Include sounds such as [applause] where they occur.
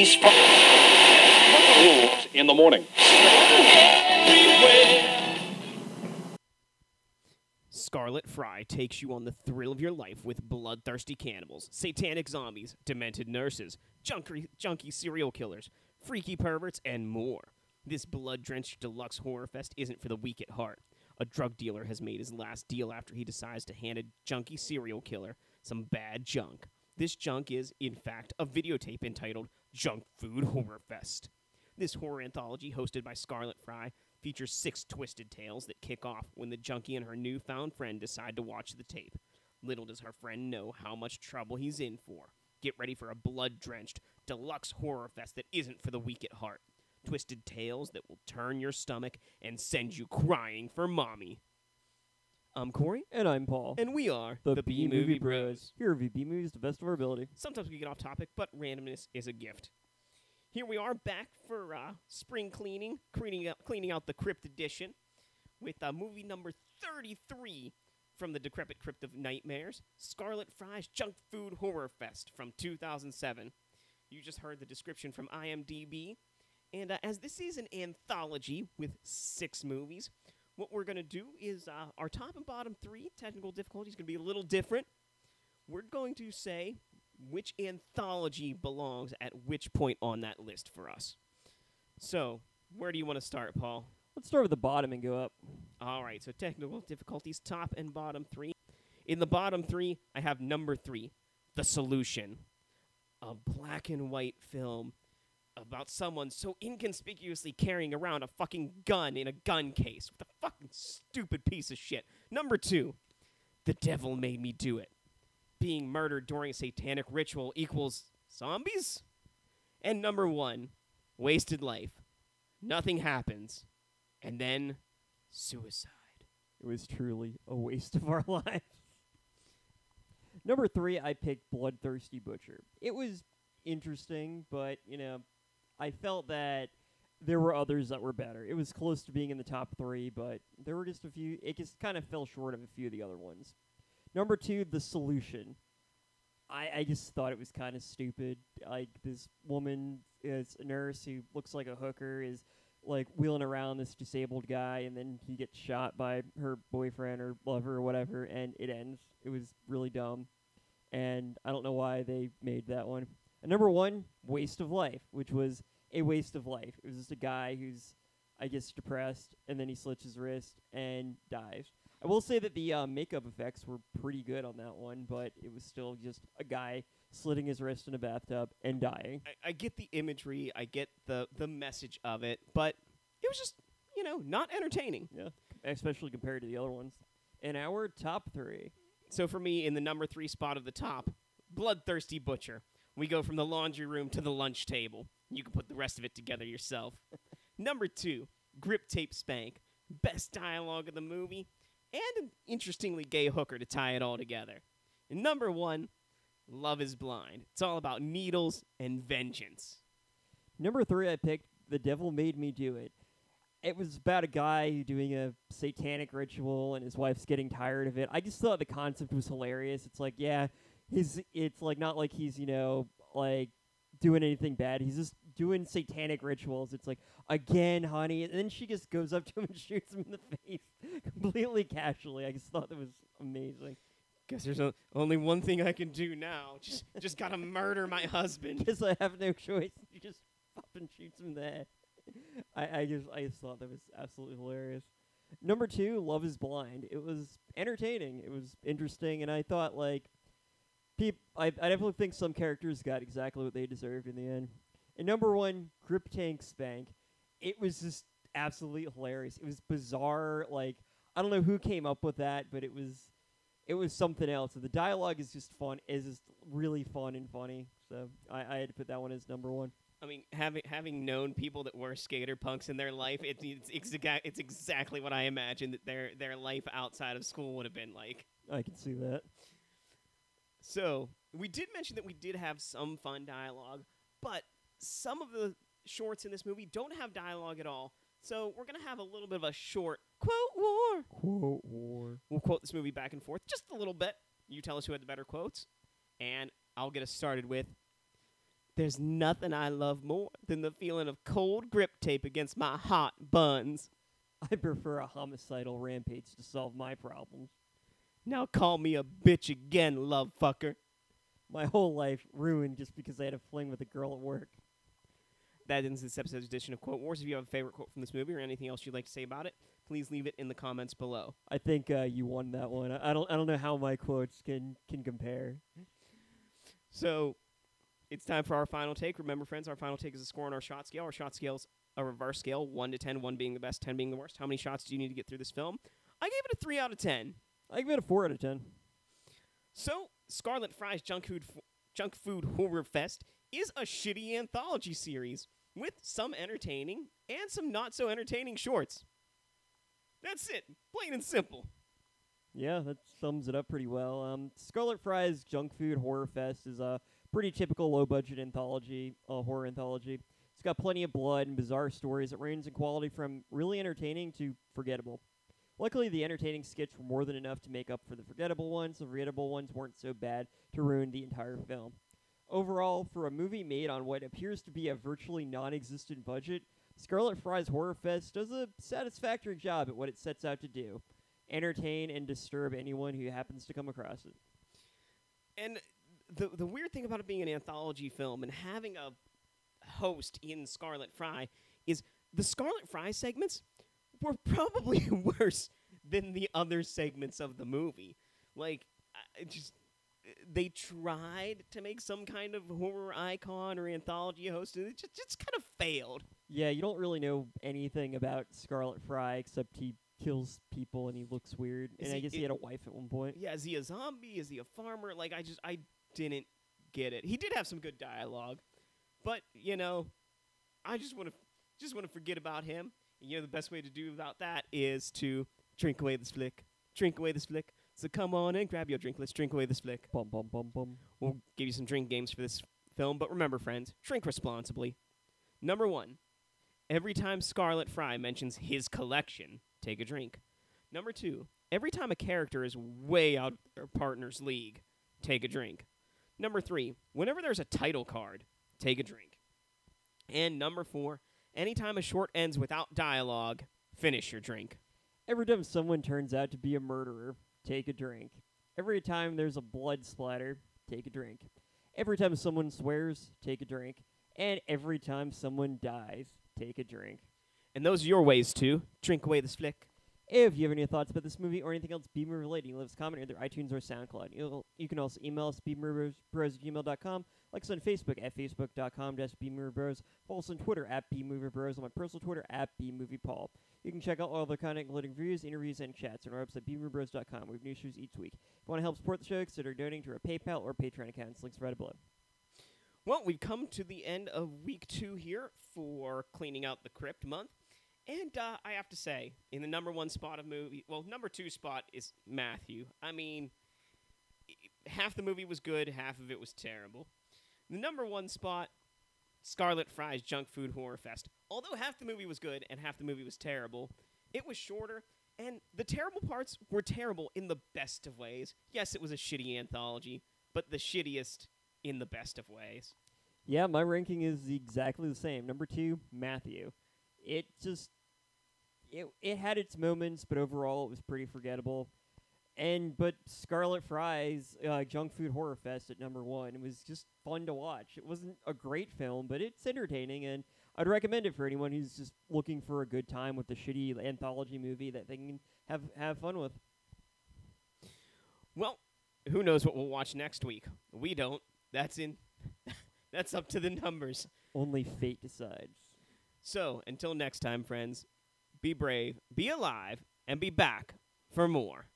police. Rules in the morning. Scarlet Fry takes you on the thrill of your life with bloodthirsty cannibals, satanic zombies, demented nurses, junky, junky serial killers, freaky perverts, and more. This blood drenched deluxe horror fest isn't for the weak at heart. A drug dealer has made his last deal after he decides to hand a junky serial killer some bad junk. This junk is, in fact, a videotape entitled Junk Food Horror Fest. This horror anthology, hosted by Scarlet Fry, features six twisted tales that kick off when the junkie and her newfound friend decide to watch the tape. Little does her friend know how much trouble he's in for. Get ready for a blood drenched, deluxe horror fest that isn't for the weak at heart. Twisted tales that will turn your stomach and send you crying for mommy. I'm Corey, And I'm Paul. and we are the, B Movie Bros. Here review B movies to the best of our ability. Sometimes we get off topic, but randomness is a gift. Here we are back for uh, spring cleaning, cleaning out, cleaning out the Crypt edition with uh, movie number 33 from the Decrepit Crypt of Nightmares, Scarlet Fry's Junk Food Horror Fest from 2007. You just heard the description from IMDb. And uh, as this is an anthology with six movies, what we're going to do is uh, our top and bottom three technical difficulties going to be a little different. We're going to say which anthology belongs at which point on that list for us. So, where do you want to start, Paul? Let's start with the bottom and go up. All right, so technical difficulties, top and bottom three. In the bottom three, I have number three, The Solution, a black and white film about someone so inconspicuously carrying around a fucking gun in a gun case. What a fucking stupid piece of shit. Number two, The Devil Made Me Do It. Being murdered during a satanic ritual equals zombies? And number one, Wasted Life. Nothing happens. And then suicide. It was truly a waste of our [laughs] lives. Number three, I picked Bloodthirsty Butcher. It was interesting, but, you know, I felt that there were others that were better. It was close to being in the top three, but there were just a few. It just kind of fell short of a few of the other ones. Number two, The Solution. I, I just thought it was kind of stupid. Like, this woman is a nurse who looks like a hooker, is like wheeling around this disabled guy, and then he gets shot by her boyfriend or lover or whatever, and it ends. It was really dumb, and I don't know why they made that one. And number one, waste of life, which was a waste of life. It was just a guy who's, I guess, depressed, and then he slits his wrist and dies. I will say that the uh, makeup effects were pretty good on that one, but it was still just a guy slitting his wrist in a bathtub and dying. I, I get the imagery, I get the the message of it, but it was just you know not entertaining. Yeah, especially compared to the other ones. In our top three, So for me, in the number three spot of the top, bloodthirsty butcher. We go from the laundry room to the lunch table. You can put the rest of it together yourself. [laughs] number two, grip tape spank. Best dialogue of the movie, and an interestingly gay hooker to tie it all together. And number one, Love is Blind. It's all about needles and vengeance. Number three, I picked The Devil Made Me Do It. It was about a guy doing a satanic ritual and his wife's getting tired of it. I just thought the concept was hilarious. It's like, yeah, his it's like not like he's, you know, like doing anything bad. He's just doing satanic rituals. It's like, again, honey. And then she just goes up to him and [laughs] shoots him in the face [laughs] completely casually. I just thought that was amazing. Guess there's o- only one thing I can do now. Just just gotta murder my husband. Because I have no choice. He just fucking shoots him in the head. I, I just I just thought that was absolutely hilarious. Number two, Love is Blind. It was entertaining. It was interesting, and I thought like, peop I I definitely think some characters got exactly what they deserved in the end. And number one, Grip Tank Spank. It was just absolutely hilarious. It was bizarre. Like I don't know who came up with that, but it was it was something else. The dialogue is just fun. Is just really fun and funny. So I, I had to put that one as number one. I mean, having having known people that were skater punks in their life, it, it's it's, exa- it's exactly what I imagined that their their life outside of school would have been like. I can see that. So we did mention that we did have some fun dialogue, but some of the shorts in this movie don't have dialogue at all. So we're gonna have a little bit of a short quote war. Quote war. We'll quote this movie back and forth just a little bit. You tell us who had the better quotes, and I'll get us started with There's nothing I love more than the feeling of cold grip tape against my hot buns. I prefer a homicidal rampage to solve my problems. Now call me a bitch again, love fucker. My whole life ruined just because I had a fling with a girl at work. That ends this episode's edition of Quote Wars. If you have a favorite quote from this movie or anything else you'd like to say about it, please leave it in the comments below. I think uh, you won that one. I I don't. I don't know how my quotes can can compare. So it's time for our final take. Remember, friends, our final take is a score on our shot scale. Our shot scale's a reverse scale, 1 to 10, 1 being the best, 10 being the worst. How many shots do you need to get through this film? I gave it a 3 out of 10. I give it a four out of ten. So, Scarlet Fry's Junk Food, Junk Food Horror Fest is a shitty anthology series with some entertaining and some not so entertaining shorts. That's it. Plain and simple. Yeah, that sums it up pretty well. Um, Scarlet Fry's Junk Food Horror Fest is a pretty typical low budget anthology, uh, horror anthology. It's got plenty of blood and bizarre stories that range in quality from really entertaining to forgettable. Luckily, the entertaining skits were more than enough to make up for the forgettable ones. The forgettable ones weren't so bad to ruin the entire film. Overall, for a movie made on what appears to be a virtually non existent budget, Scarlet Fry's Horror Fest does a satisfactory job at what it sets out to do entertain and disturb anyone who happens to come across it. And the the weird thing about it being an anthology film and having a host in Scarlet Fry is the Scarlet Fry segments were probably [laughs] worse than the other segments of the movie. Like, I- I just they tried to make some kind of horror icon or anthology host, and it just, just kind of failed. Yeah, you don't really know anything about Scarlet Fry except he kills people and he looks weird. Is and I he- guess he had a wife at one point. Yeah, is he a zombie? Is he a farmer? Like, I just I didn't get it. He did have some good dialogue, but you know, I just want to just want to forget about him. And you know, the best way to do about that is to drink away this flick. Drink away this flick. So come on and grab your drink. Let's drink away this flick. Bum bum bum bum. We'll give you some drink games for this film, but remember, friends, drink responsibly. Number one, every time Scarlet Fry mentions his collection, take a drink. Number two, every time a character is way out of their partner's league, take a drink. Number three, whenever there's a title card, take a drink. And number four, anytime a short ends without dialogue, finish your drink. Every time someone turns out to be a murderer, take a drink. Every time there's a blood splatter, take a drink. Every time someone swears, take a drink. And every time someone dies, take a drink. And those are your ways too. drink away this flick. If you have any thoughts about this movie or anything else B movie related, leave us a comment either iTunes or SoundCloud. You'll, you can also email us bmoviebros at gmail.com, like us on Facebook at facebook.com dash bmoviebros, follow us on Twitter at bmoviebros, on my personal Twitter at bmoviepaul. You can check out all other content including reviews, interviews, and chats on our website bmoviebros.com. We have new shows each week. If you want to help support the show, consider donating to our PayPal or Patreon accounts. Links right below. Well, we've come to the end of week two here for cleaning out the crypt month. And uh, I have to say, in the number one spot of movie, well, number two spot is Matthew. I mean, half the movie was good, half of it was terrible. The number one spot, Scarlet Fry's Junk Food Horror Fest. Although half the movie was good and half the movie was terrible, it was shorter, and the terrible parts were terrible in the best of ways. Yes, it was a shitty anthology, but the shittiest in the best of ways. Yeah, my ranking is exactly the same. Number two, Matthew. It just it it had its moments, but overall it was pretty forgettable. And but Scarlet Fry's uh, Junk Food Horror Fest at number one. It was just fun to watch. It wasn't a great film, but it's entertaining, and I'd recommend it for anyone who's just looking for a good time with a shitty anthology movie that they can have have fun with. Well, who knows what we'll watch next week? We don't. That's in. [laughs] that's up to the numbers. Only fate decides. So until next time, friends, be brave, be alive, and be back for more.